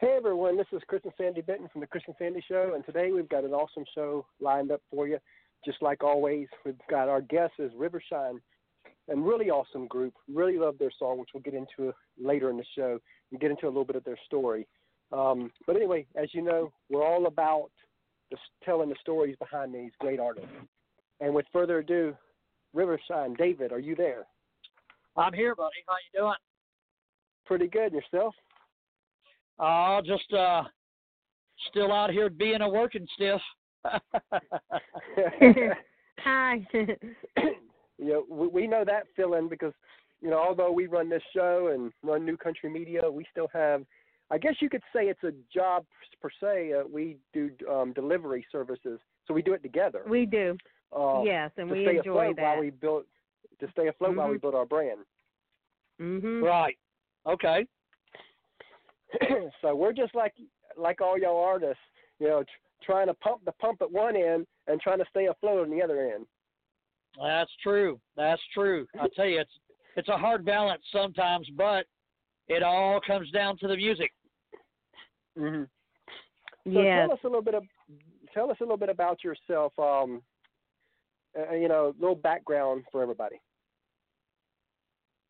Hey everyone, this is Chris and Sandy Benton from the Chris and Sandy Show, and today we've got an awesome show lined up for you. Just like always, we've got our guest is Rivershine, and really awesome group. Really love their song, which we'll get into later in the show and get into a little bit of their story. Um, but anyway, as you know, we're all about just telling the stories behind these great artists. And with further ado, Rivershine, David, are you there? I'm here, buddy. How you doing? Pretty good. Yourself? Oh, just uh, still out here being a working stiff. Hi. you know, we, we know that feeling because, you know, although we run this show and run New Country Media, we still have, I guess you could say it's a job per se. Uh, we do um, delivery services, so we do it together. We do. Uh, yes, and to we stay enjoy afloat that. while we build to stay afloat while we Mhm. build our brand. mhm. Right. Okay. so we're just like like all y'all artists, you know, tr- trying to pump the pump at one end and trying to stay afloat on the other end. That's true. That's true. I tell you, it's it's a hard balance sometimes, but it all comes down to the music. Mm-hmm. So yes. tell us a little bit of tell us a little bit about yourself. Um, uh, you know, a little background for everybody.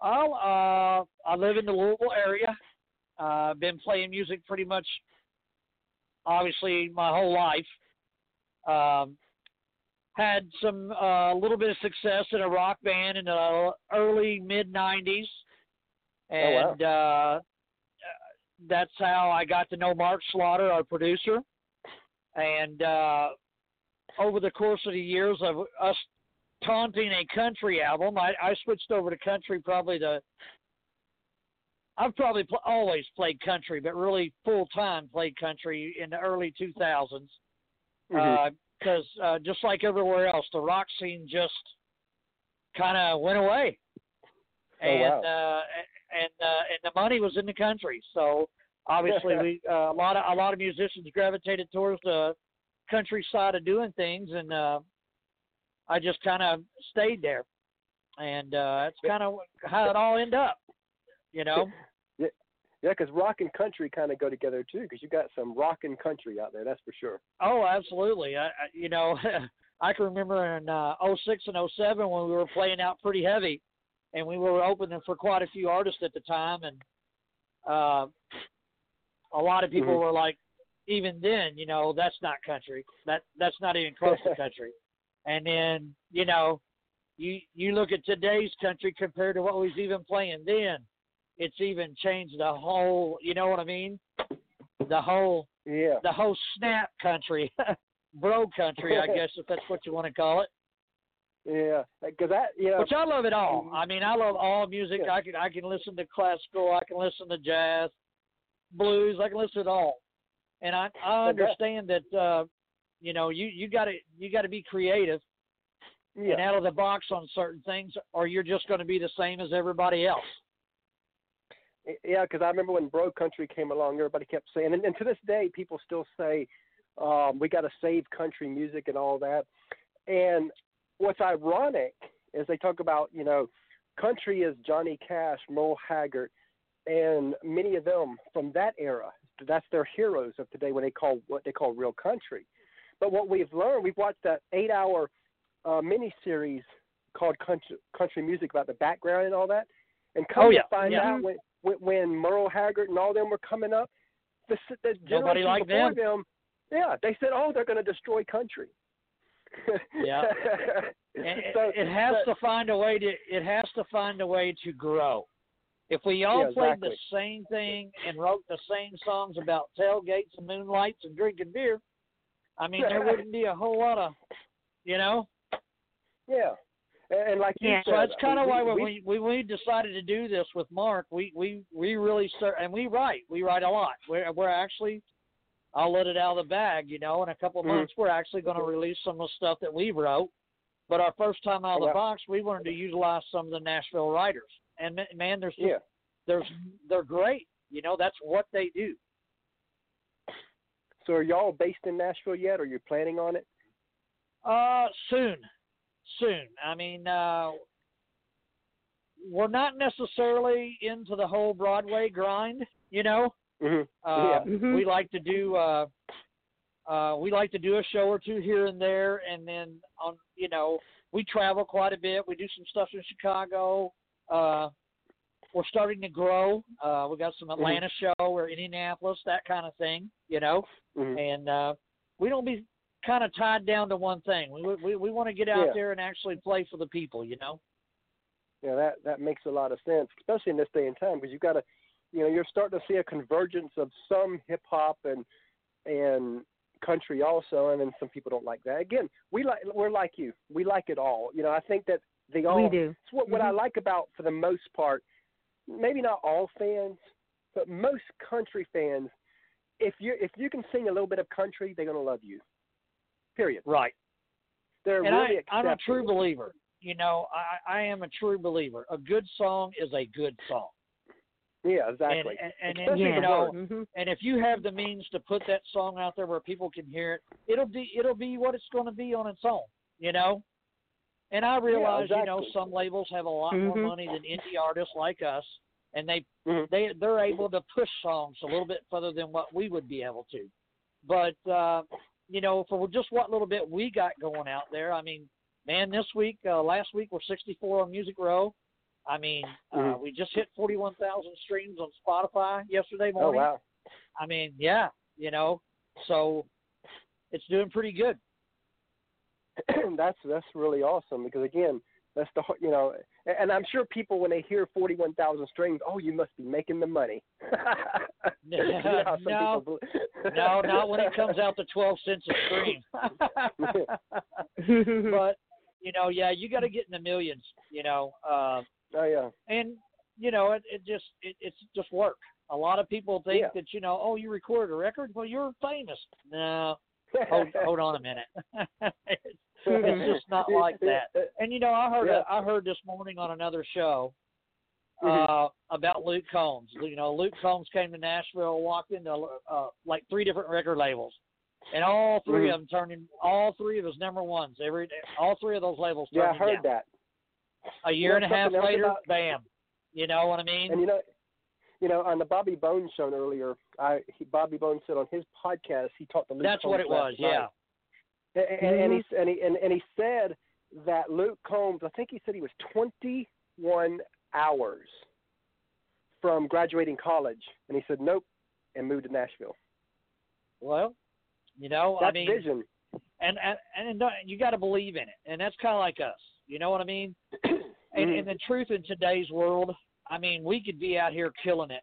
Oh, uh, I live in the Louisville area. Uh, I've been playing music pretty much, obviously, my whole life. Um, had some a uh, little bit of success in a rock band in the early mid '90s, and uh, that's how I got to know Mark Slaughter, our producer. And uh, over the course of the years of us taunting a country album. I, I switched over to country probably to. I've probably pl- always played country, but really full time played country in the early 2000s. Mhm. Because uh, just like everywhere else, the rock scene just kind of went away, Oh, and wow. uh, and uh, and the money was in the country. So obviously, we uh, a lot of a lot of musicians gravitated towards the country side of doing things, and uh, I just kind of stayed there, and uh, that's kind of how it all ended up. You know, Yeah, because rock and country kind of go together too. Because you got some rock and country out there, that's for sure. oh, absolutely. I, I you know, I can remember in uh, '06 and '07 when we were playing out pretty heavy, and we were opening for quite a few artists at the time, and uh, a lot of people Mhm. were like, even then, you know, that's not country. That that's not even close to country. And then, you know, you you look at today's country compared to what we was even playing then. It's even changed the whole. You know what I mean? The whole Yeah. the whole snap country, bro country, I guess if that's what you want to call it. Yeah, because that you know. Which I love it all. I mean, I love all music. Yeah. I can I can listen to classical. I can listen to jazz, blues. I can listen to all. And I I understand that uh, you know you you got to you got to be creative and out of the box on certain things, or you're just going to be the same as everybody else. Yeah, because I remember when bro country came along, everybody kept saying, and, and to this day, people still say, um, "We got to save country music and all that." And what's ironic is they talk about, you know, country is Johnny Cash, Merle Haggard, and many of them from that era. That's their heroes of today when they call what they call real country. But what we've learned, we've watched that eight-hour uh, miniseries called country, country Music about the background and all that. And come Oh, to find yeah. out when, when when Merle Haggard and all them were coming up, the, the Nobody generation before them. yeah, they said, "Oh, they're going to destroy country." Yeah. It, so, it has but- to find a way to it has to find a way to grow. If we all Yeah, played exactly. the same thing and wrote the same songs about tailgates and moonlights and drinking beer, I mean there wouldn't be a whole lot of, you know. Yeah, and, and like you Yeah. said, So that's kind of why we, we, we we decided to do this with Mark, we we we really start and we write we write a lot. We're we're actually I'll let it out of the bag, you know. In a couple of Mhm. months, we're actually going to release some of the stuff that we wrote. But our first time out of the wow. box, we wanted to utilize some of the Nashville writers. And man, there's yeah. there's they're great. You know, that's what they do. So are y'all based in Nashville yet? Or you planning on it? Uh, soon, soon. I mean, uh, we're not necessarily into the whole Broadway grind, you know. Mm-hmm. Uh, yeah. Mhm. We like to do uh, uh, we like to do a show or two here and there, and then on you know we travel quite a bit. We do some stuff in Chicago. Uh, we're starting to grow. Uh, we got some Atlanta show or Indianapolis, that kind of thing, you know. Mhm. And uh, we don't be kind of tied down to one thing. We we we want to get out Yeah. there and actually play for the people, you know. Yeah, that that makes a lot of sense, especially in this day and time, because you've got to, you know, you're starting to see a convergence of some hip hop and and country also, and then some people don't like that. Again, we like we're like you, we like it all. You know, I think that they all. we do. It's what what I Mhm. like about, for the most part, maybe not all fans, but most country fans. If you if you can sing a little bit of country, they're gonna love you. Period. Right. They're and really I, I'm a true believer. You know, I, I am a true believer. A good song is a good song. Yeah, exactly. And, and, and, Especially you yeah. know, Mhm. and if you have the means to put that song out there where people can hear it, it'll be it'll be what it's going to be on its own. You know. And I realize, you know, some labels have a lot more Mhm. money than indie artists like us, and they Mhm. they they're able to push songs a little bit further than what we would be able to. But uh, you know, for just what little bit we got going out there, I mean, man, this week, uh, last week we're 64 on Music Row. I mean, uh, Mhm. we just hit 41,000 streams on Spotify yesterday morning. Oh morning. wow. I mean, yeah, you know, so it's doing pretty good. that's that's really awesome because again, that's the you know, and- I'm sure people when they hear forty one thousand strings, oh, you must be making the money. You know No. No, not when it comes out to 12 cents a stream. Mm-hmm. but you know, yeah, you got to get in the millions. You know, uh, oh yeah. and you know, it, it just it, it's just work. A lot of people think Yeah. that you know, oh, you recorded a record, well, you're famous. No, hold hold on a minute. it's, it's just not like that. And you know, I heard Yeah. I heard this morning on another show Mhm. uh, about Luke Combs. You know, Luke Combs came to Nashville, walked into uh, like three different record labels, and all 3 Mhm. of them turned in all three of his number ones. Every all three of those labels Yeah, I him heard down. that. A year know and a half later, about- bam. You know what I mean? And you know, you know, on the Bobby Bones show earlier, I he, Bobby Bones said on his podcast he talked to Luke That's what Combs it was. night. Yeah. And, and, and he and he and, and he said that Luke Combs, I think he said he was 21 hours from graduating college, and he said nope, and moved to Nashville. Well, you know, That's I mean, vision. and and and you got to believe in it, and that's kind of like us. You know what I mean? And, Mhm. and the truth in today's world, I mean, we could be out here killing it,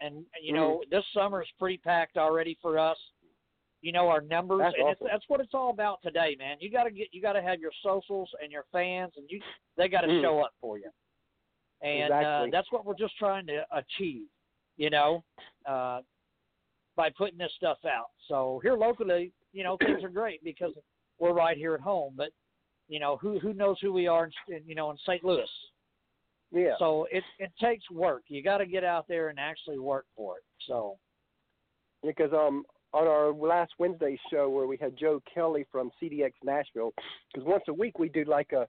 and you know, Mm-hmm. this summer is pretty packed already for us. You know, our numbers, That's and it's, awesome. that's what it's all about today, man. You got to get, you got to have your socials and your fans, and you they got to Mhm. show up for you. And uh, that's what we're just trying to achieve, you know, uh, by putting this stuff out. So here locally, you know, things are great because we're right here at home. But you know, who who knows who we are, in, in, you know, in St. Louis. Yeah. So it it takes work. You got to get out there and actually work for it. So because um on our last Wednesday show where we had Joe Kelly from CDX Nashville, because once a week we do like a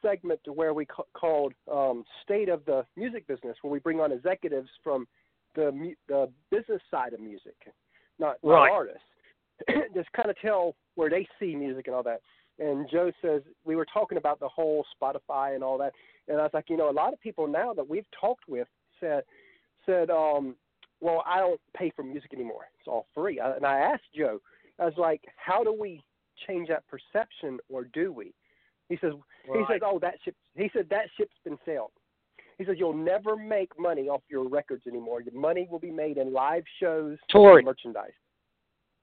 segment to where we ca- called um, State of the Music Business, where we bring on executives from the mu- the business side of music, not, not Right. artists, just kind of tell where they see music and all that. And Joe says we were talking about the whole Spotify and all that, and I was like, you know, a lot of people now that we've talked with said said, um, well, I don't pay for music anymore. It's all free. I, and I asked Joe, I was like, how do we change that perception, or do we? He says, he says, oh, that ship. He said that ship's been sailed. He says you'll never make money off your records anymore. Your money will be made in live shows, Touring. and merchandise,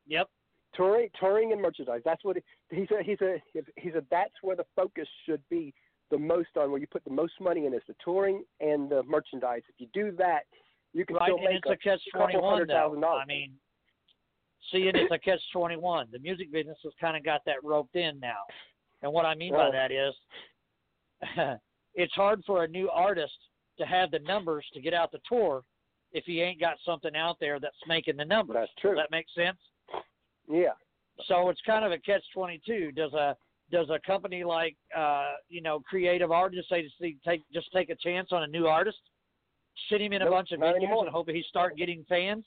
yep, touring, touring and merchandise. That's what he, he said. He said he said that's where the focus should be the most on, where you put the most money in is the touring and the merchandise. If you do that, you can right. still And make it's a catch couple twenty one though. I mean, seeing it's a catch twenty one. The music business has kind of got that roped in now. And what I mean by that is, it's hard for a new artist to have the numbers to get out the tour if he ain't got something out there that's making the numbers. That's true. Does that make sense? Yeah. So it's kind of a catch twenty two. Does a does a company like uh, you know creative artists say to take just take a chance on a new artist, sit him in a Nope, bunch of venues anymore. and hope he start getting fans?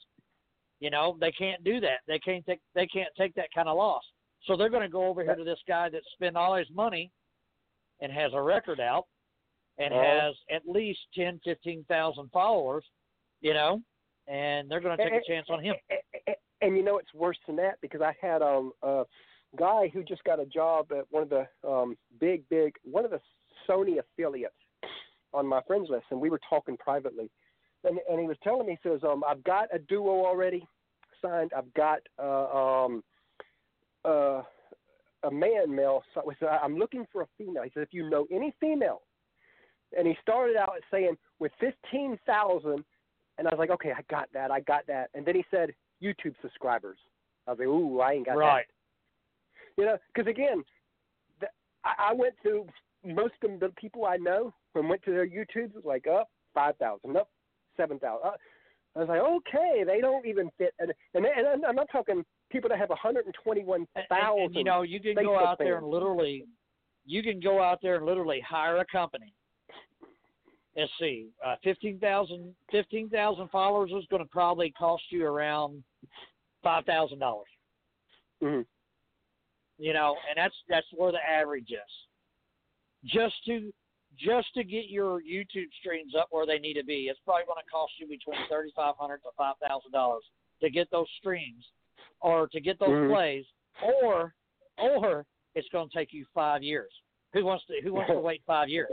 You know, they can't do that. They can't take they can't take that kind of loss. So they're going to go over here to this guy that spent all his money and has a record out and Uh-huh. has at least ten, fifteen thousand followers, you know, and they're going to take a chance on him. And, and you know it's worse than that because I had um a guy who just got a job at one of the um big big one of the Sony affiliates on my friends list, and we were talking privately, and and he was telling me he says um I've got a duo already signed. I've got uh, um uh a man male. So said, I'm looking for a female. He said if you know any female, and he started out saying with fifteen thousand. And I was like, okay, I got that, I got that. And then he said, YouTube subscribers. I was like, ooh, I ain't got right. that. You know, because again, the, I, I went through most of the people I know and went to their YouTubes. Was like, up five thousand, up seven thousand. Uh, I was like, okay, they don't even fit. And and, and I'm not talking people that have 121,000. And, and, and, you know, you can go Facebook out there and literally, you can go out there and literally hire a company. Let's see, uh, 15,000 15,000 followers is going to probably cost you around five thousand dollars. hmm You know, and that's that's where the average is. Just to just to get your YouTube streams up where they need to be, it's probably going to cost you between thirty five hundred to five thousand dollars to get those streams, or to get those Mhm. plays, or or it's going to take you five years. Who wants to Who wants to wait five years?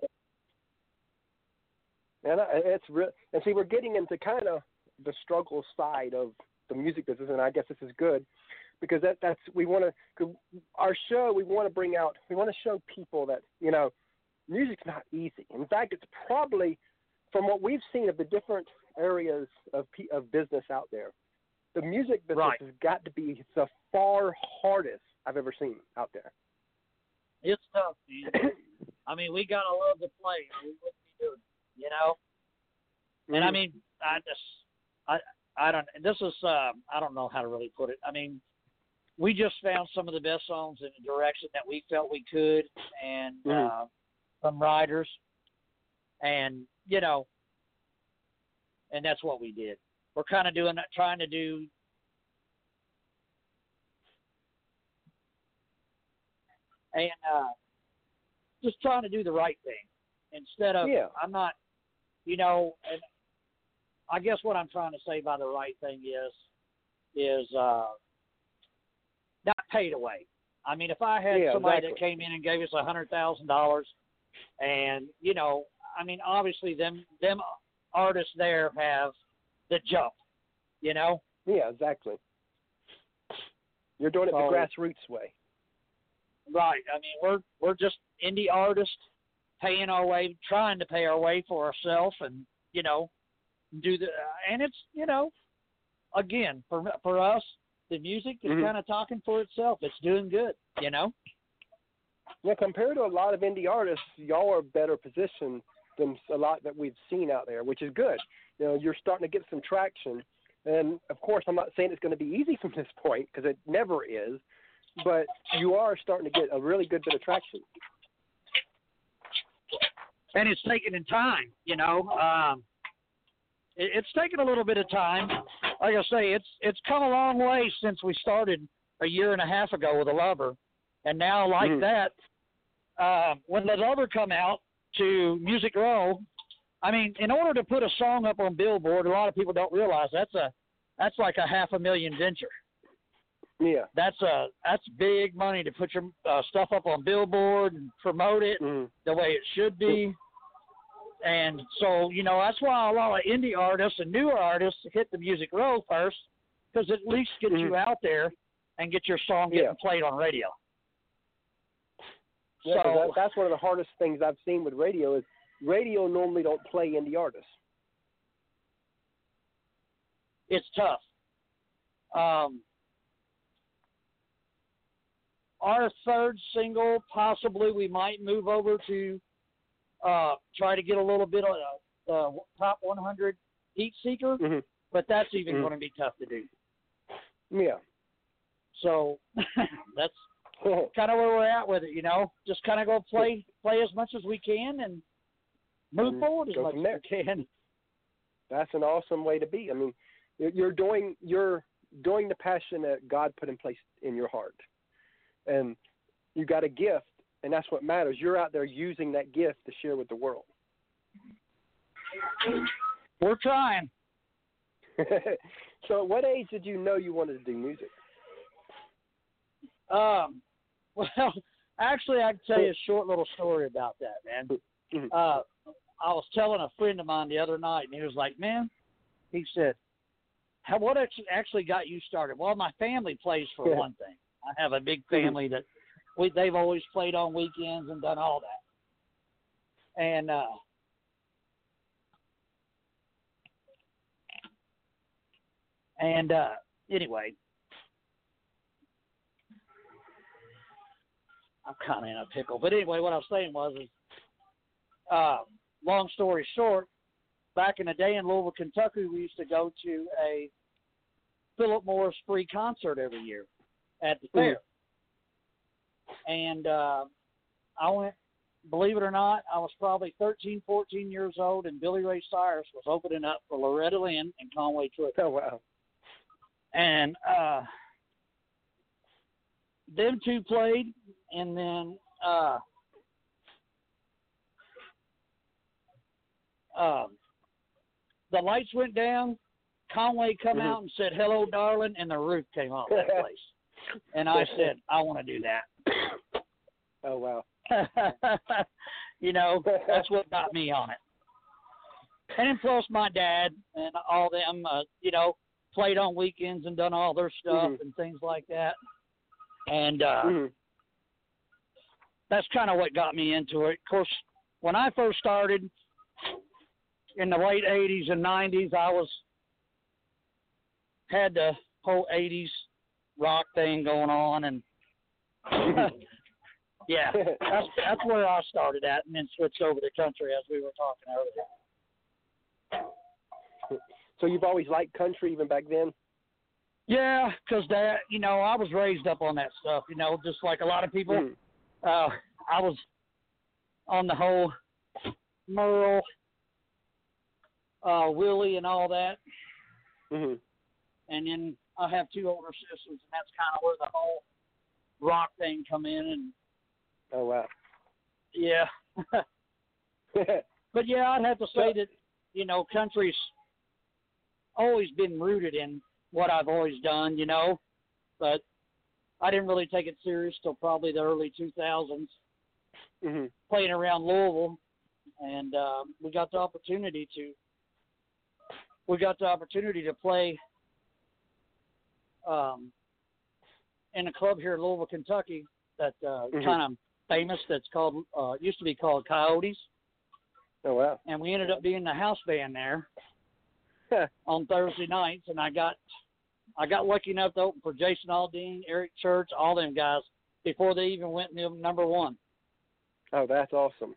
And it's real. And see, we're getting into kind of the struggle side of the music business, and I guess this is good because that that's we want to our show. We want to bring out. We want to show people that you know, music's not easy. In fact, it's probably from what we've seen of the different areas of of business out there, the music business Right. has got to be the far hardest I've ever seen out there. It's tough, man. I mean, we gotta love to play. We wouldn't be doing it, you know. And I Mhm. mean, I just, I, I don't. This is, uh, I don't know how to really put it. I mean, we just found some of the best songs in the direction that we felt we could, and Mhm. uh, some writers, and you know, and that's what we did. We're kind of doing, trying to do. And uh, just trying to do the right thing instead of Yeah. I'm not, you know, and I guess what I'm trying to say by the right thing is is uh paid away. I mean, if I had Yeah, somebody that came in and gave us a hundred thousand dollars, and you know, I mean, obviously them them artists there have the jump, you know. Yeah, exactly. You're doing it the grassroots way. Right. I mean, we're we're just indie artists paying our way, trying to pay our way for ourselves, and you know, do the and it's you know, again for for us, the music is Mhm. kind of talking for itself. It's doing good, you know. Yeah, compared to a lot of indie artists, y'all are better positioned than a lot that we've seen out there, which is good. You know, you're starting to get some traction, and of course, I'm not saying it's going to be easy from this point because it never is, but you are starting to get a really good bit of traction. and it's taken in time. You know, um, it, it's taken a little bit of time. Like I say, it's it's come a long way since we started a year and a half ago with a lover, and now like Mhm. that, uh, when the lover come out to Music Row, I mean, in order to put a song up on Billboard, a lot of people don't realize that's a that's like a half a million venture Yeah. that's a that's big money to put your uh, stuff up on Billboard and promote it Mm. the way it should be. And so, you know, that's why a lot of indie artists and newer artists hit the music row first, because at least gets you out there and get your song getting Yeah. played on radio. Yeah, So- that, that's one of the hardest things I've seen with radio is radio normally don't play indie artists. It's tough. Um, our third single, possibly we might move over to uh, try to get a little bit of uh, top 100 heat seeker, hmm but that's even Mhm. going to be tough to do. Yeah. So that's kind of where we're at with it, you know. Just kind of go play play as much as we can and move And forward as go much as we can. that's an awesome way to be. I mean, you're- you're doing you're doing the passion that God put in place in your heart, and you got a gift, and that's what matters. You're out there using that gift to share with the world. We're trying. so, at what age did you know you wanted to do music? Um, well, actually, I can tell you a short little story about that, man. Mm-hmm. Uh, I was telling a friend of mine the other night, and he was like, "Man," he said, "How what actually got you started?" Well, my family plays for yeah. one thing. I have a big Mm-hmm. family that we they've always played on weekends and done all that. And uh and uh anyway, I'm kind of in a pickle. But anyway, what I was saying was, is, uh, long story short, back in the day in Louisville, Kentucky, we used to go to a Philip Morris free concert every year at the fair. And uh, I went, believe it or not, I was probably 13, 14 years old, and Billy Ray Cyrus was opening up for Loretta Lynn and Conway Twitty. Oh, wow. And uh, them two played, and then uh, um, the lights went down. Conway come Mhm. out and said, "Hello, darling," and the roof came off that place. And I said, "I want to do that." Oh, wow. you know, that's what got me on it. And then plus my dad and all them, uh, you know, played on weekends and done all their stuff Mhm. and things like that. And uh hmm that's kind of what got me into it. Of course, when I first started in the late '80s and '90s, I was had the whole '80s rock thing going on, and yeah, that's that's where I started at, and then switched over to country as we were talking earlier. so, you've always liked country even back then? Yeah, because that you know I was raised up on that stuff. You know, just like a lot of people. Mhm. uh, I was on the whole Merle, uh, Willie, and all that. hmm And then I have two older sisters, and that's kind of where the whole rock thing come in. And Oh, wow. yeah, but yeah, I'd have to say that you know country's always been rooted in what I've always done. You know, but I didn't really take it serious till probably the early 2000s. hmm playing around Louisville, and um, we got the opportunity to we got the opportunity to play um, in a club here in Louisville, Kentucky, that uh, Mhm. kind of famous. That's called uh, used to be called Coyotes, Oh, wow. and we ended up being the house band there on Thursday nights, and I got I got lucky enough to open for Jason Aldean, Eric Church, all them guys before they even went to number one. Oh, that's awesome.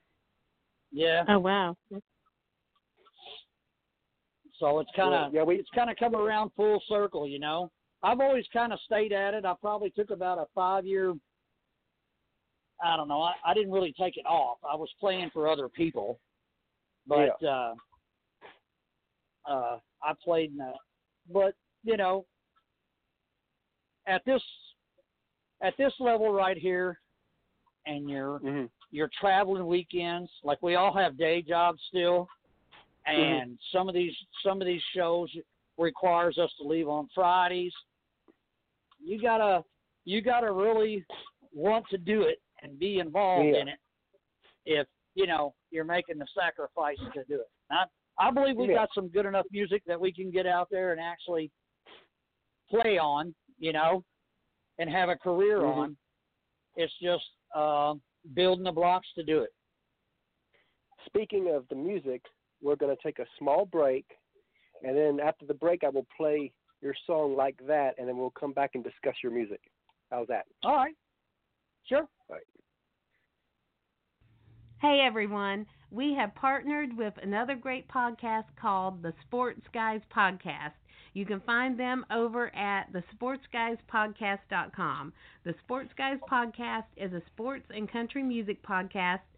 Yeah. Oh wow. So it's kind of Yeah, we- it's kind of come around full circle, you know. I've always kind of stayed at it. I probably took about a five year. I don't know. I, I didn't really take it off. I was playing for other people, but uh, uh, I played in a. But you know, at this at this level right here, and you're hmm you're traveling weekends. Like we all have day jobs still, and some of these some of these shows requires us to leave on Fridays. You gotta you gotta really want to do it and be involved Yeah. in it. If you know you're making the sacrifice to do it. I I believe we Yeah. got some good enough music that we can get out there and actually play on. You know, and have a career Mhm. on. It's just uh, building the blocks to do it. Speaking of the music, we're going to take a small break, and then after the break, I will play your song like that, and then we'll come back and discuss your music. How's that? All right. Sure. All right. Hey everyone, we have partnered with another great podcast called the Sports Guys Podcast. You can find them over at thesportsguyspodcast.com. The Sports Guys Podcast is a sports and country music podcast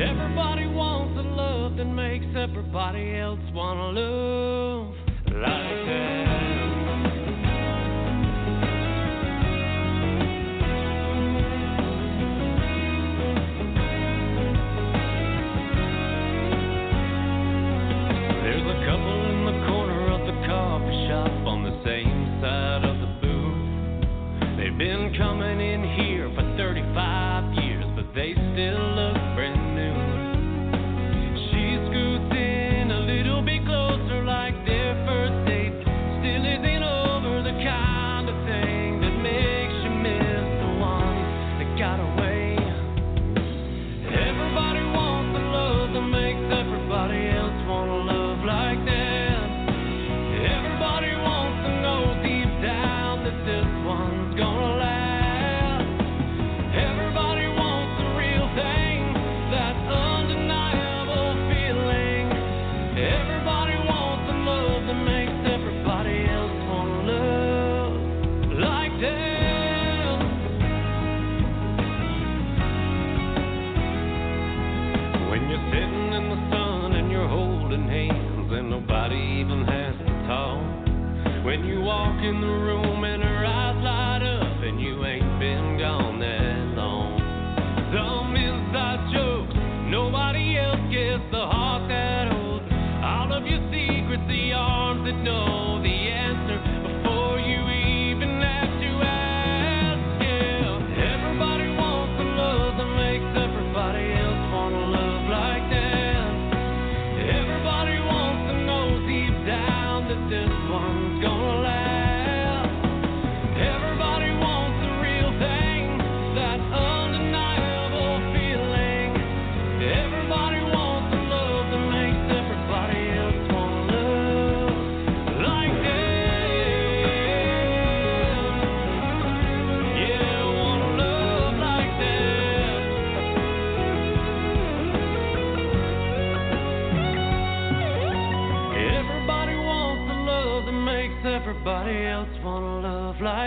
Everybody wants a love that makes everybody else wanna love like that. There's a couple in the corner of the coffee shop on the same side of the booth. They've been coming in here for 35 years, but they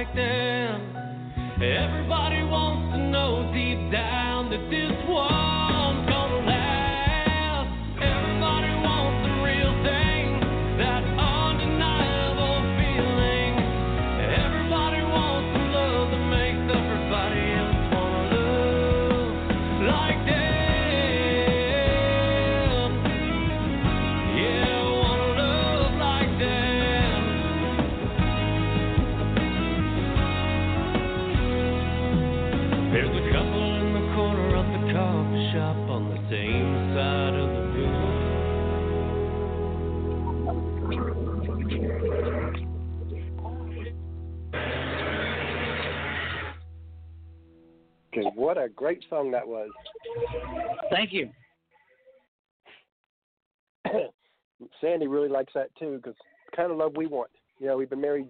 like them. Everybody wants to know deep down what a great song that was. Thank you. Sandy really likes that too, because kind of love we want. You know, we've been married,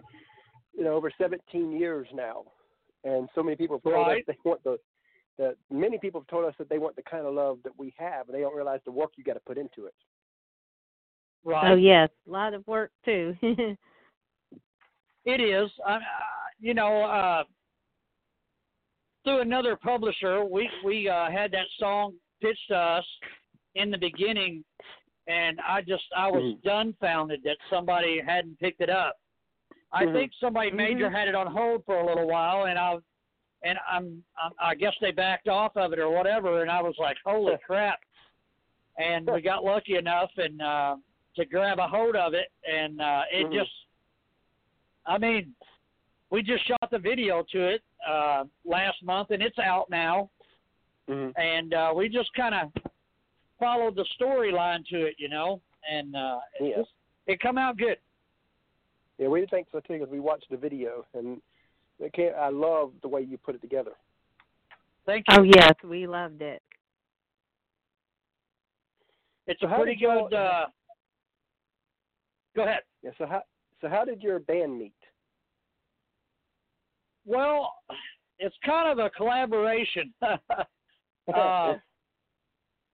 you know, over 17 years now, and so many people have told Right. us they want the. That many people have told us that they want the kind of love that we have, and they don't realize the work you got to put into it. Right. Oh yes, a lot of work too. It is. Uh, you know, uh, through another publisher, we we uh, had that song pitched to us in the beginning, and I just I was Mhm. dumbfounded that somebody hadn't picked it up. I Mhm. think somebody major Mhm. had it on hold for a little while, and I and I'm, I'm I guess they backed off of it or whatever, and I was like, holy crap! And we got lucky enough and uh, to grab a hold of it, and uh, it Mhm. just I mean, we just shot the video to it uh, last month, and it's out now. Mm-hmm. And uh, we just kind of followed the storyline to it, you know, and uh, it, Yeah. just, it come out good. Yeah, we think so too because we watched the video and it can't, I love the way you put it together. Thank you. Oh yes, we loved it. It's So a how pretty good. Uh, go ahead. Yeah. So how so how did your band meet? Well, it's kind of a collaboration. uh,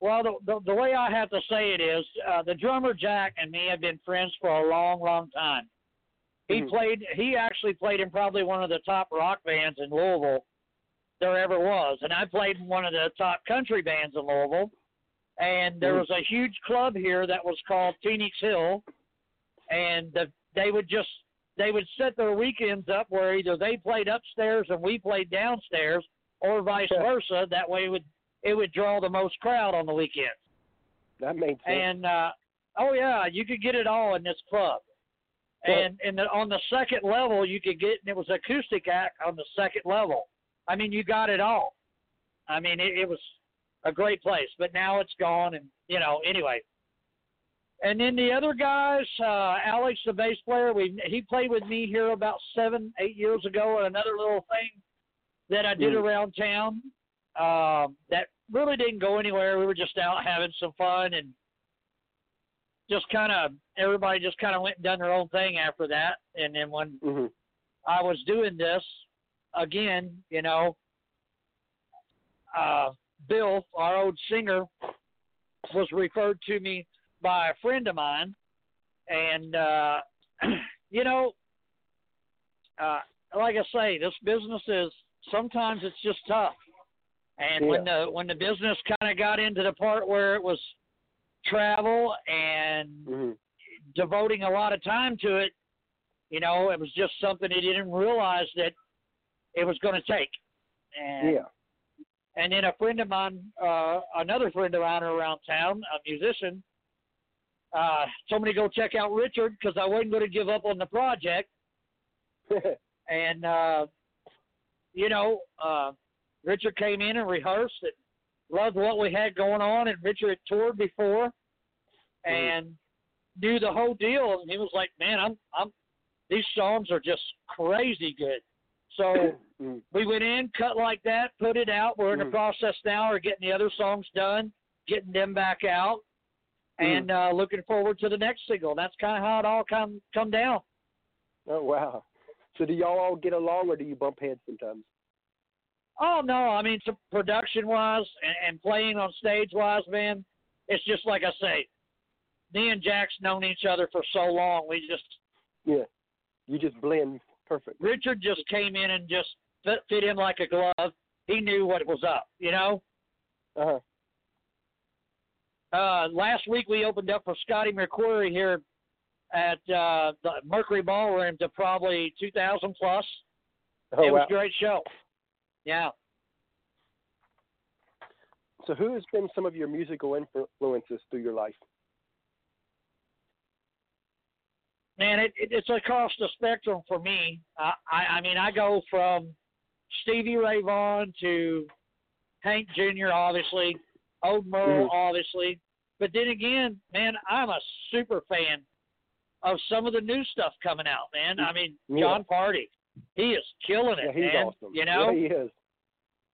well, the, the the way I have to say it is, uh, the drummer Jack and me have been friends for a long, long time. He Mhm. played. He actually played in probably one of the top rock bands in Louisville there ever was, and I played in one of the top country bands in Louisville. And there Mhm. was a huge club here that was called Phoenix Hill, and the, they would just they would set their weekends up where either they played upstairs and we played downstairs, or vice Yeah. versa. That way, it would it would draw the most crowd on the weekends. that made sense. And uh, oh yeah, you could get it all in this club. Yeah. And and the, on the second level, you could get and it was acoustic act on the second level. I mean, you got it all. I mean, it, it was a great place, but now it's gone, and you know, anyway. And then the other guys, uh, Alex, the bass player, we he played with me here about seven, eight years ago another little thing that I did Mhm. around town. Um, that really didn't go anywhere. We were just out having some fun and just kind of everybody just kind of went and done their own thing after that. And then when hmm I was doing this again, you know, uh, Bill, our old singer, was referred to me by a friend of mine, and uh, you know, uh, like I say, this business is sometimes it's just tough. And when the when the business kind of got into the part where it was travel and hmm devoting a lot of time to it, you know, it was just something he didn't realize that it was going to take. And Yeah. and then a friend of mine, uh, another friend of mine around town, a musician, uh, told me to go check out Richard because I wasn't going to give up on the project. And uh, you know, uh, Richard came in and rehearsed and loved what we had going on. And Richard had toured before and knew the whole deal. And he was like, "Man, I'm, I'm, these songs are just crazy good." So Mhm. we went in, cut like that, put it out. We're in the Mhm. process now of getting the other songs done, getting them back out, Mm-hmm. And uh, looking forward to the next single. That's kind of how it all come come down. Oh wow. So do y'all all get along, or do you bump heads sometimes? Oh no, I mean, so production wise and, and playing on stage wise, man, it's just like I say. Me and Jack's known each other for so long. We just Yeah. You just blend perfect. Richard just came in and just fit, fit in like a glove. He knew what was up, you know. Uh huh. Uh, last week we opened up for Scotty McCreery here at uh, the Mercury Ballroom to probably 2,000 plus. Oh it was wow. a great show. Yeah. So who has been some of your musical influences through your life? Man, it, it, it's across the spectrum for me. I, I, I mean, I go from Stevie Ray Vaughan to Hank Jr., obviously, Old Merle, Mhm. obviously. But then again, man, I'm a super fan of some of the new stuff coming out, man. I mean, Yeah. Jon Pardi, he is killing it, Yeah, he's man. awesome. You know, Yeah, he is.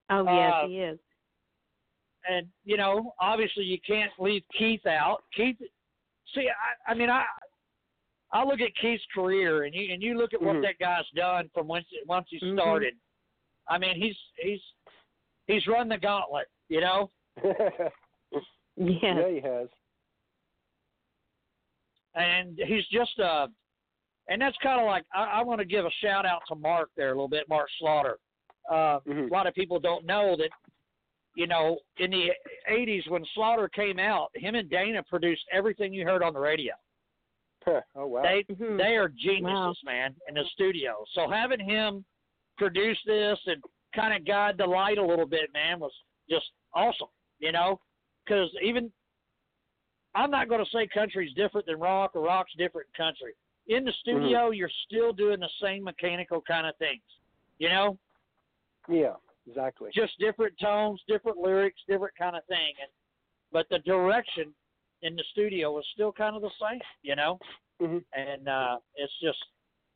Oh yes, Uh, he is. and you know, obviously you can't leave Keith out. Keith, see, I, I mean, I, I look at Keith's career, and you and you look at what Mhm. that guy's done from once once he Mhm. started. I mean, he's he's he's run the gauntlet, you know. Yes. Yeah, he has. and he's just uh and that's kind of like I, I want to give a shout out to Mark there a little bit, Mark Slaughter. Uh, Mhm. A lot of people don't know that, you know, in the '80s when Slaughter came out, him and Dana produced everything you heard on the radio. oh wow. They Mhm. they are geniuses, Wow. man, in the studio. So having him produce this and kind of guide the light a little bit, man, was just awesome. You know, because even I'm not going to say country's different than rock or rock's different than country. In the studio, you're still doing the same mechanical kind of things. You know, Yeah, exactly. Just different tones, different lyrics, different kind of thing, and but the direction in the studio was still kind of the same, you know. Mm-hmm. And uh, it's just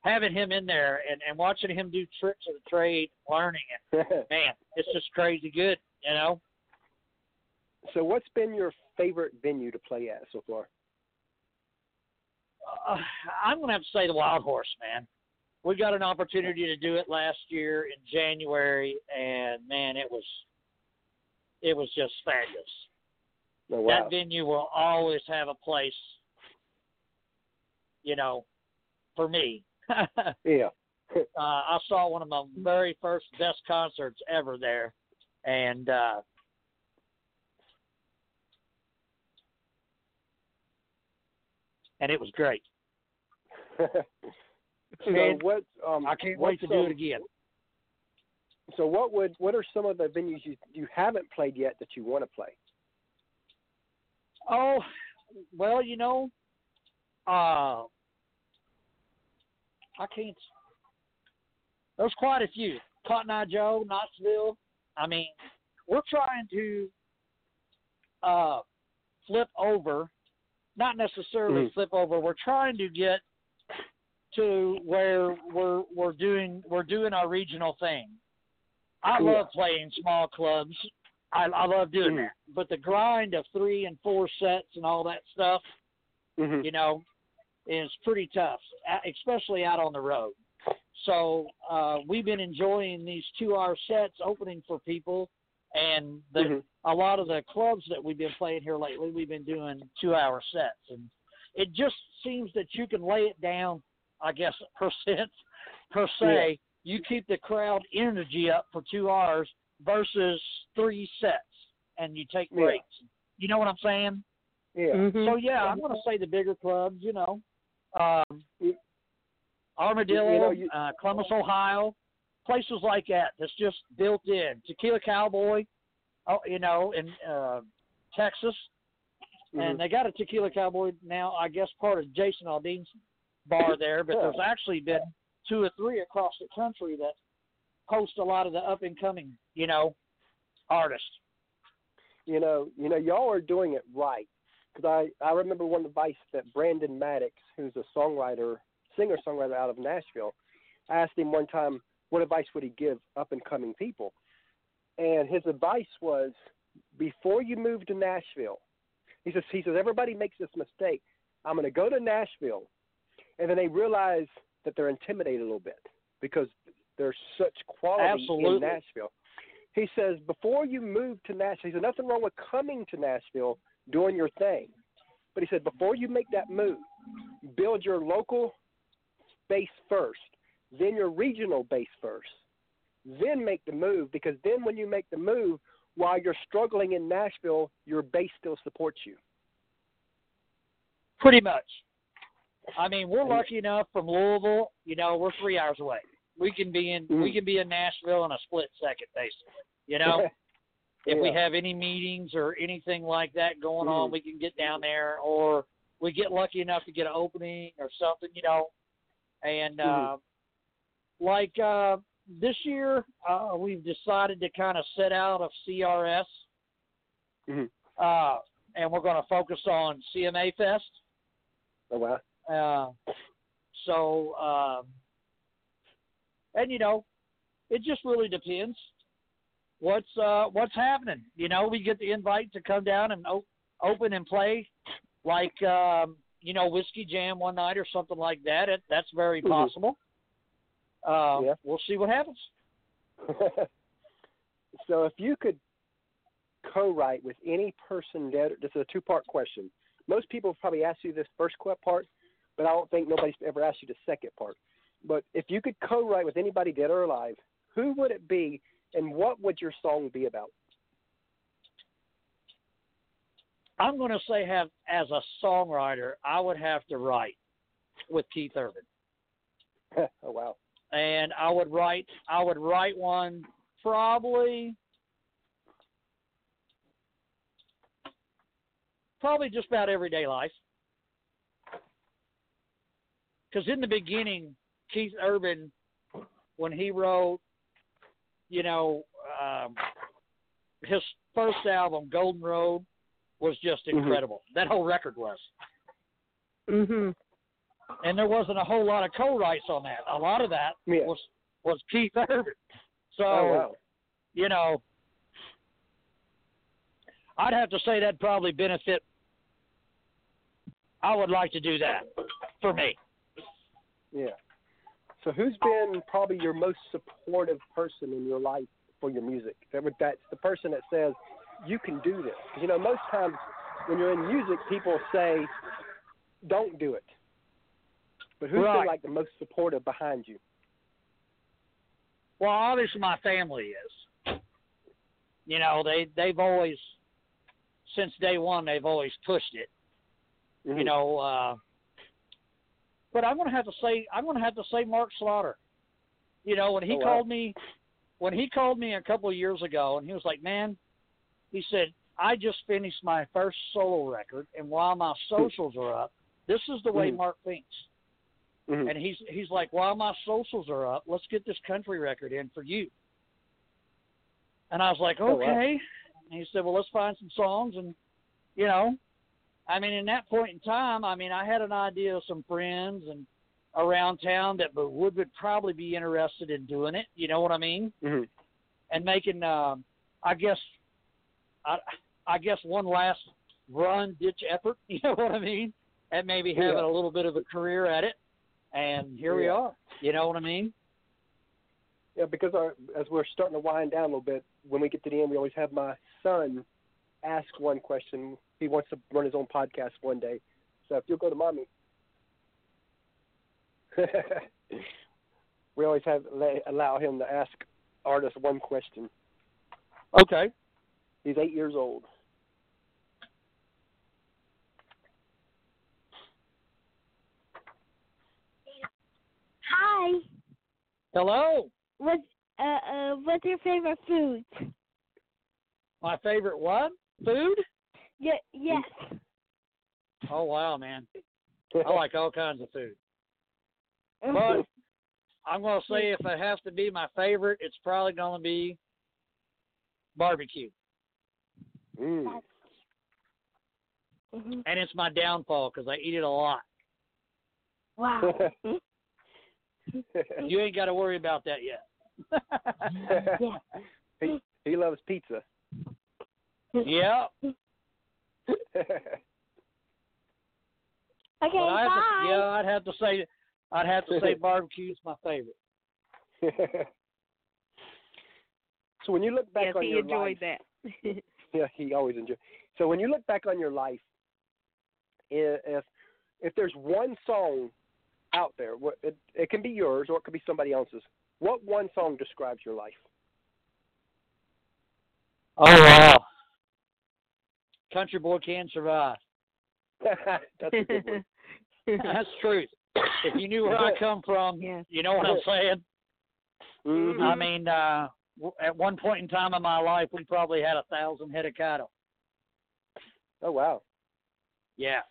having him in there and, and watching him do tricks of the trade, learning it. Man, it's just crazy good, you know. So, what's been your favorite venue to play at so far? Uh, I'm going to have to say the Wild Horse, man. We got an opportunity to do it last year in January, and man, it was it was just fabulous. Oh, wow. That venue will always have a place, you know, for me. yeah. uh, I saw one of my very first best concerts ever there, and uh, and it was great. so Man, what? Um, I can't wait to do it again. So, what would what are some of the venues you you haven't played yet that you want to play? Oh, well, you know, uh, I can't. There's quite a few. Cotton Eye Joe, Knoxville. I mean, we're trying to uh, flip over, not necessarily Mhm. flip over. We're trying to get to where we're we're doing we're doing our regional thing. I love playing small clubs. I, I love doing Mhm. that. But the grind of three and four sets and all that stuff, Mm-hmm. you know, is pretty tough, especially out on the road. So uh, we've been enjoying these two-hour sets opening for people, and the, Mhm. a lot of the clubs that we've been playing here lately, we've been doing two-hour sets, and it just seems that you can lay it down, I guess, percent per se. You keep the crowd energy up for two hours versus three sets, and you take Yeah. breaks. You know what I'm saying? Yeah. Mhm. So yeah, I'm going to say the bigger clubs. You know, um, You- Armadillo, you know, you- uh, Columbus, Ohio, places like that. That's just built in. Tequila Cowboy, oh, you know, in uh, Texas, Mhm. and they got a Tequila Cowboy now. I guess part of Jason Aldean's bar there, but there's actually been two or three across the country that host a lot of the up and coming, you know, artists. you know, you know, y'all are doing it right. Because I, I remember one advice that Brandon Maddox, who's a songwriter, singer songwriter out of Nashville, I asked him one time what advice would he give up and coming people, and his advice was before you move to Nashville, he says he says everybody makes this mistake. I'm going to go to Nashville, and then they realize that they're intimidated a little bit because there's such quality Absolutely. in Nashville. He says before you move to Nashville, he said nothing wrong with coming to Nashville, doing your thing, but he said before you make that move, build your local base first, then your regional base first, then make the move because then when you make the move, while you're struggling in Nashville, your base still supports you. Pretty much. I mean, we're lucky enough from Louisville. You know, we're three hours away. We can be in we Mm. can be in Nashville in a split second, basically. You know, if we have any meetings or anything like that going on, Mhm. we can get down there, or we get lucky enough to get an opening or something. You know, and uh, Mhm. Like uh, this year, uh, we've decided to kind of set out of CRS, Mhm. uh, and we're going to focus on CMA Fest. Oh wow. Uh, so, um, and you know, it just really depends what's uh, what's happening. You know, we get the invite to come down and op- open and play, like um, you know, whiskey jam one night or something like that. It, that's very Mhm. possible. Uh, Yeah. We'll see what happens. so if you could co-write with any person dead, this is a two-part question. Most people probably asked you this first part, but I don't think nobody's ever asked you the second part. But if you could co-write with anybody dead or alive, who would it be, and what would your song be about? I'm going to say, have as a songwriter, I would have to write with Keith Urban. oh wow. And I would write I would write one probably probably just about everyday life. Because in the beginning, Keith Urban, when he wrote you know, um, his first album, Golden Road, was just Mhm. incredible. That whole record was. Mhm. And there wasn't a whole lot of co-writes on that. A lot of that Yeah. was was Keith Urban. So oh wow. you know, I'd have to say that probably benefit. I would like to do that for me. Yeah. So who's been probably your most supportive person in your life for your music? That would that's the person that says you can do this. you know, most times when you're in music, people say, "Don't do it." But who's Right. been like the most supportive behind you? Well, obviously my family is. You know, they they've always since day one they've always pushed it. You Mhm. know, uh but I'm gonna have to say I'm gonna have to say Mark Slaughter. You know, when he Oh, wow. called me when he called me a couple of years ago and he was like, Man, he said, I just finished my first solo record and while my socials are up, this is the way Mhm. Mark thinks. Mhm. And he's he's like, while my socials are up, let's get this country record in for you. And I was like, Oh, wow. okay. And he said, well, let's find some songs, and you know, I mean, in that point in time, I mean, I had an idea of some friends and around town that would would, would probably be interested in doing it. You know what I mean? Mhm. And making, um, I guess, I I guess one last run ditch effort. You know what I mean? And maybe having Yeah. a little bit of a career at it and here we are. You know what I mean? Yeah, because our, as we're starting to wind down a little bit, when we get to the end, we always have my son ask one question. He wants to run his own podcast one day. So if you'll go to mommy. we always have allow him to ask artists one question. Okay. He's eight years old. Hi. Hello. What uh uh what's your favorite food? My favorite what? Food? Yeah, yes. Oh wow, man. I like all kinds of food. But I'm gonna say if it has to be my favorite, it's probably gonna be barbecue. mm. Mhm. And it's my downfall because I eat it a lot. Wow. You ain't got to worry about that yet. yeah. he, he loves pizza. yeah. Okay, But I have bye. to, yeah, I'd have to say, I'd have to say barbecue's my favorite. so when you look back on your life, yes, on he your enjoyed life, that. yeah, he always enjoys. So when you look back on your life, if if there's one song out there, what it, it can be yours or it could be somebody else's. What one song describes your life? Oh wow. Country boy can survive. That's a good one. That's truth. If you knew where I come from, Yes. you know what I'm saying. Mhm. I mean, uh, at one point in time in my life, we probably had a thousand head of cattle. Oh wow. Yeah.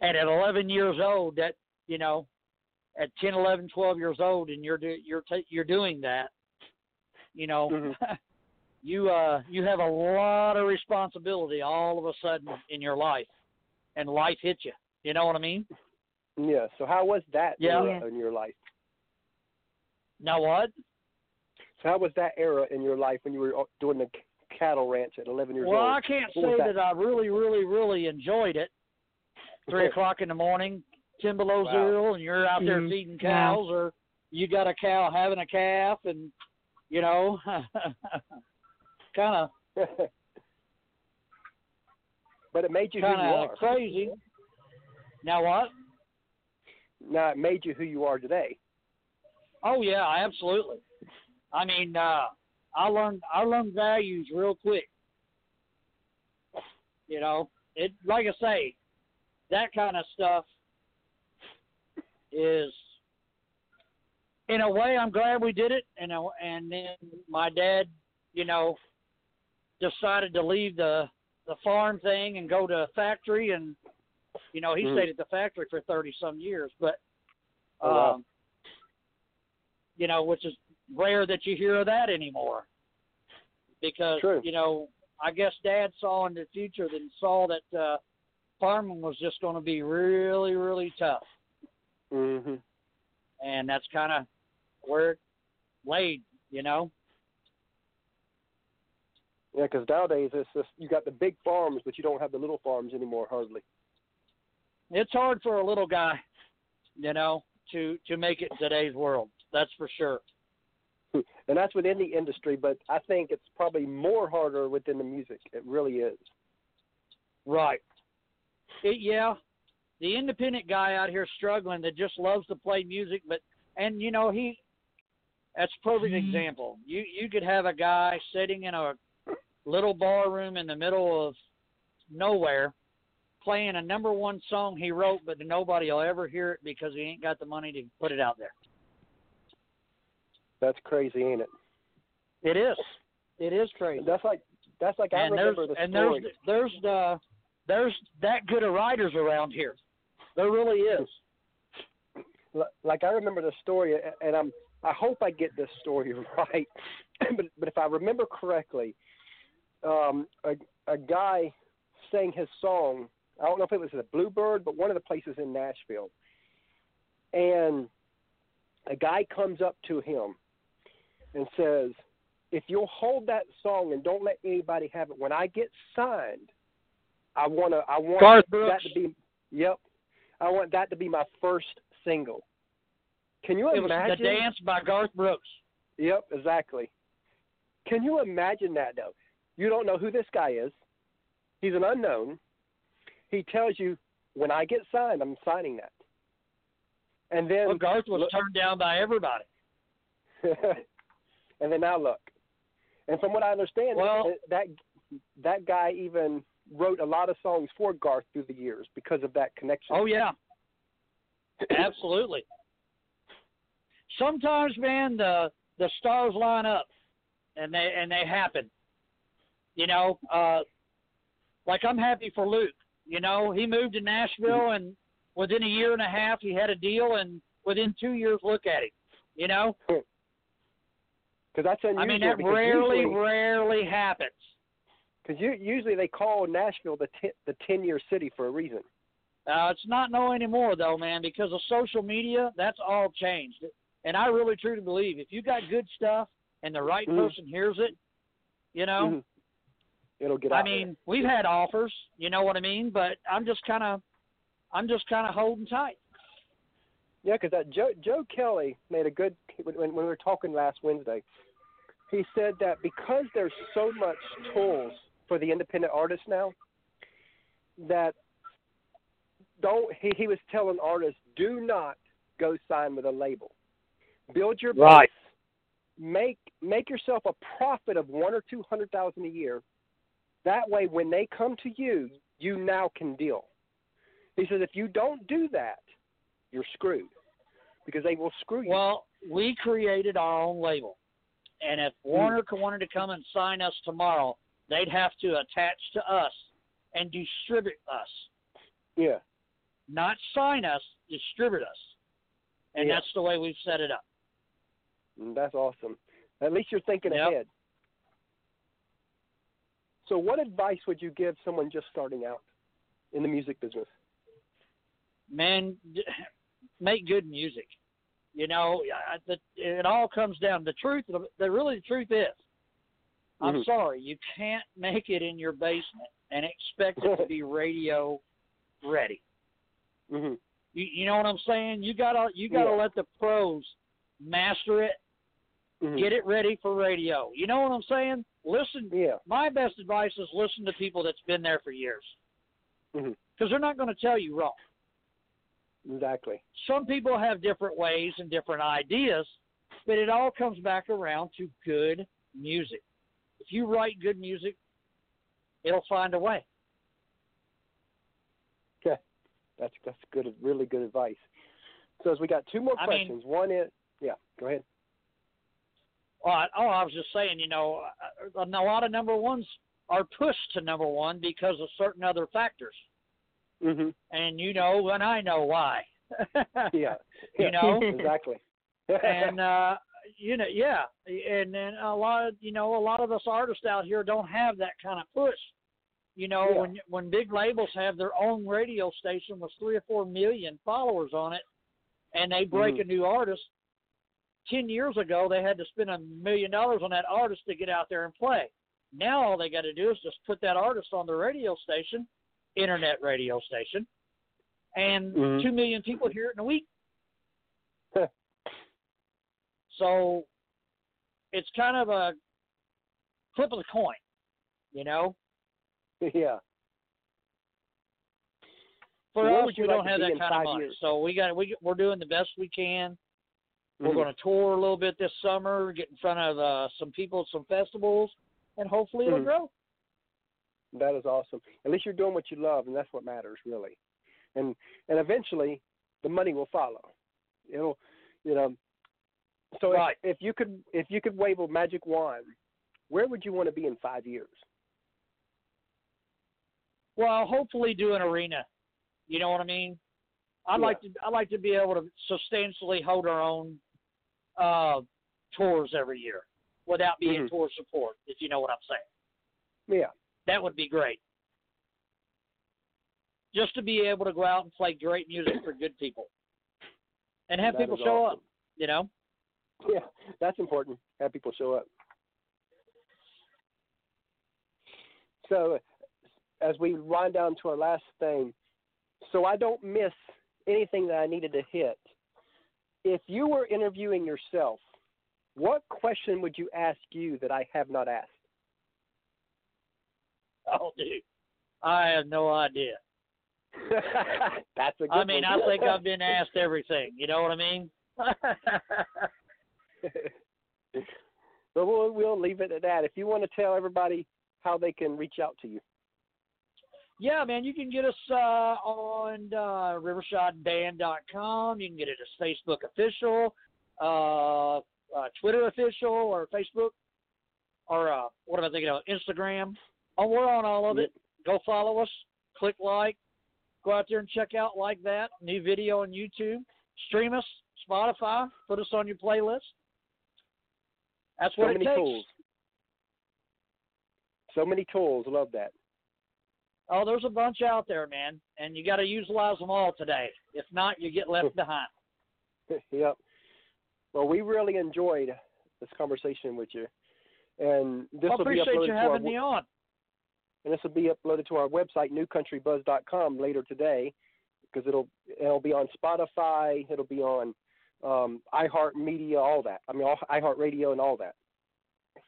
And at 11 years old, that you know, at 10, 11, 12 years old, and you're do, you're ta- you're doing that, you know, Mhm. you uh you have a lot of responsibility all of a sudden in your life, and life hits you. You know what I mean? Yeah. So how was that Yeah. era in your life? Now what? So how was that era in your life when you were uh, doing the cattle ranch at 11 years Well, old? Well, I can't What say that? that? I really, really, really enjoyed it. Three o'clock in the morning, ten below Wow. zero, and you're out there Mhm. feeding cows, or you got a cow having a calf, and you know, kind of, but it made you kind of crazy. Now what? Now it made you who you are today. Oh yeah, absolutely. I mean, uh, I learned I learned values real quick. You know, it like I say, that kind of stuff is in a way I'm glad we did it and a- and then my dad, you know, decided to leave the the farm thing and go to a factory and you know, he Mhm. stayed at the factory for 30 some years, but Oh, wow. um you know, which is rare that you hear of that anymore. Because True. you know, I guess Dad saw in the future that saw that uh, farming was just going to be really, really tough, Mhm. and that's kind of where it laid. You know. Yeah, because nowadays it's just you got the big farms, but you don't have the little farms anymore hardly. it's hard for a little guy, you know, to to make it in today's world. That's for sure. And that's within the industry, but I think it's probably more harder within the music. It really is. Right. It, yeah, the independent guy out here struggling that just loves to play music, but and you know he, that's a perfect mm-hmm. example. You you could have a guy sitting in a little bar room in the middle of nowhere, playing a number one song he wrote, but nobody will ever hear it because he ain't got the money to put it out there. That's crazy, ain't it? It is. It is crazy. That's like that's like I and there's remember the and story. there's there's the there's that good of writers around here. There really is. Like I remember the story, and I'm I hope I get this story right, but but if I remember correctly, um, a a guy sang his song. I don't know if it was at Bluebird, but one of the places in Nashville, and a guy comes up to him and says, "If you'll hold that song and don't let anybody have it, when I get signed, I wanna I want that to be yep, I want that to be my first single." Can you It imagine? the dance by Garth Brooks. Yep, exactly. Can you imagine that though? You don't know who this guy is. He's an unknown. He tells you, when I get signed, I'm signing that. And then Well, Garth was look- turned down by everybody. and then now look. And from what I understand, Well- that that guy even wrote a lot of songs for Garth through the years because of that connection. Oh yeah, absolutely. Sometimes, man, the the stars line up, and they and they happen. You know, uh, like I'm happy for Luke. You know, he moved to Nashville, and within a year and a half, he had a deal, and within two years, look at him. You know, Because that's unusual. I mean, that rarely, usually, rarely happens. Because usually they call Nashville the the ten year city for a reason. Uh, it's not no anymore though, man, because of social media. That's all changed, and I really truly believe if you got good stuff and the right Mhm. person hears it, you know. Mhm. It'll get I mean, we've had offers, you know what I mean, but I'm just kind of, I'm just kind of holding tight. Yeah, because that Joe Joe Kelly made a good when, when we were talking last Wednesday. He said that because there's so much tools for the independent artists now, that don't he, he was telling artists do not go sign with a label. Build your Right. base. Make make yourself a profit of one or two hundred thousand a year. That way, when they come to you, you now can deal. He says if you don't do that, you're screwed because they will screw you. Well, we created our own label, and if Hmm. Warner wanted to come and sign us tomorrow, they'd have to attach to us and distribute us, yeah, not sign us, distribute us, and Yeah. that's the way we've set it up. Mm, that's awesome. At least you're thinking Yep. ahead. So, what advice would you give someone just starting out in the music business? man, make good music. You know, the, it all comes down. The truth, the really the truth is, I'm Mhm. sorry, you can't make it in your basement and expect it to be radio ready. hmm You, you know what I'm saying? You gotta you gotta Yeah. let the pros master it, hmm get it ready for radio. You know what I'm saying? Listen. Yeah. My best advice is listen to people that's been there for years, because they're not going to tell you wrong. Exactly. some people have different ways and different ideas, but it all comes back around to good music. If you write good music, it'll find a way. Okay. That's that's good. Really good advice. So, as we got two more I mean- questions. One is yeah. Go ahead. Oh, I, oh, I was just saying, you know, a, a lot of number ones are pushed to number one because of certain other factors, hmm and you know, and I know why. Yeah. You know? exactly. and uh, you know, yeah, and then a lot of you know a lot of us artists out here don't have that kind of push. You know, Yeah. when when big labels have their own radio station with three or four million followers on it, and they break Mhm. a new artist. Ten years ago, they had to spend a million dollars on that artist to get out there and play. Now all they got to do is just put that artist on the radio station, internet radio station, and Mhm. two million people hear it in a week. Huh. So it's kind of a flip of the coin, you know. yeah. For Where us, we like don't have that kind of money, years? so we got we we're doing the best we can. We're Mhm. going to tour a little bit this summer, get in front of uh, some people at some festivals, and hopefully it'll Mhm. grow. That is awesome. At least you're doing what you love, and that's what matters, really. And and eventually, the money will follow. It'll, you know. So Right. if, if you could if you could wave a magic wand, where would you want to be in five years? Well, hopefully do an arena. You know what I mean? I'd Yeah. like to I'd like to be able to substantially hold our own uh, tours every year without being Mhm. tour support. If you know what I'm saying, Yeah. that would be great. Just to be able to go out and play great music for good people, and have That people show awesome. up. You know. Yeah, that's important. Have people show up. So, as we wind down to our last thing, so I don't miss anything that I needed to hit. If you were interviewing yourself, what question would you ask you that I have not asked? Oh, dude, I have no idea. that's a good I mean, I think I've been asked everything. You know what I mean? but we'll we'll leave it at that. If you want to tell everybody how they can reach out to you. yeah, man, you can get us uh, on uh, rivershineband.com. You can get it at Facebook official, uh, uh, Twitter official, or Facebook, or uh, what am I thinking of? Instagram. Oh, we're on all of it. Go follow us. Click like. Go out there and check out like that. New video on YouTube. Stream us. Spotify. Put us on your playlist. That's So what it many takes. tools. So many tools. Love that. Oh, there's a bunch out there, man, and you got to utilize them all today. If not, you get left behind. yep. Well, we really enjoyed this conversation with you, and this I will be appreciate uploaded you to our having me on. and this will be uploaded to our website newcountrybuzz.com later today because it'll it'll be on Spotify, it'll be on um, iHeartMedia, all that. I mean, all, iHeartRadio and all that.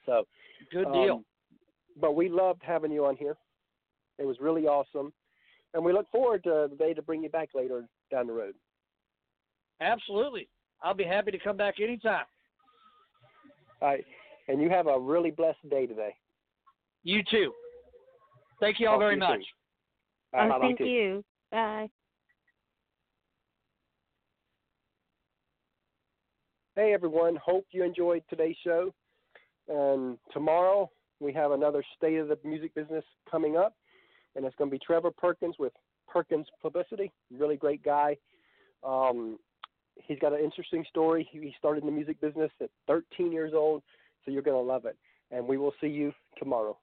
So Good deal. um, but we loved having you on here. It was really awesome, and we look forward to the day to bring you back later down the road. Absolutely. I'll be happy to come back anytime. All right, and you have a really blessed day today. You too. Thank you all Talk very you much. soon. Oh, bye-bye. thank you. Bye. Hey everyone, hope you enjoyed today's show. And tomorrow we have another State of the Music Business coming up, and it's going to be Trevor Perkins with Perkins Publicity. Really great guy. Um, he's got an interesting story. He started in the music business at 13 years old, so you're going to love it. And we will see you tomorrow.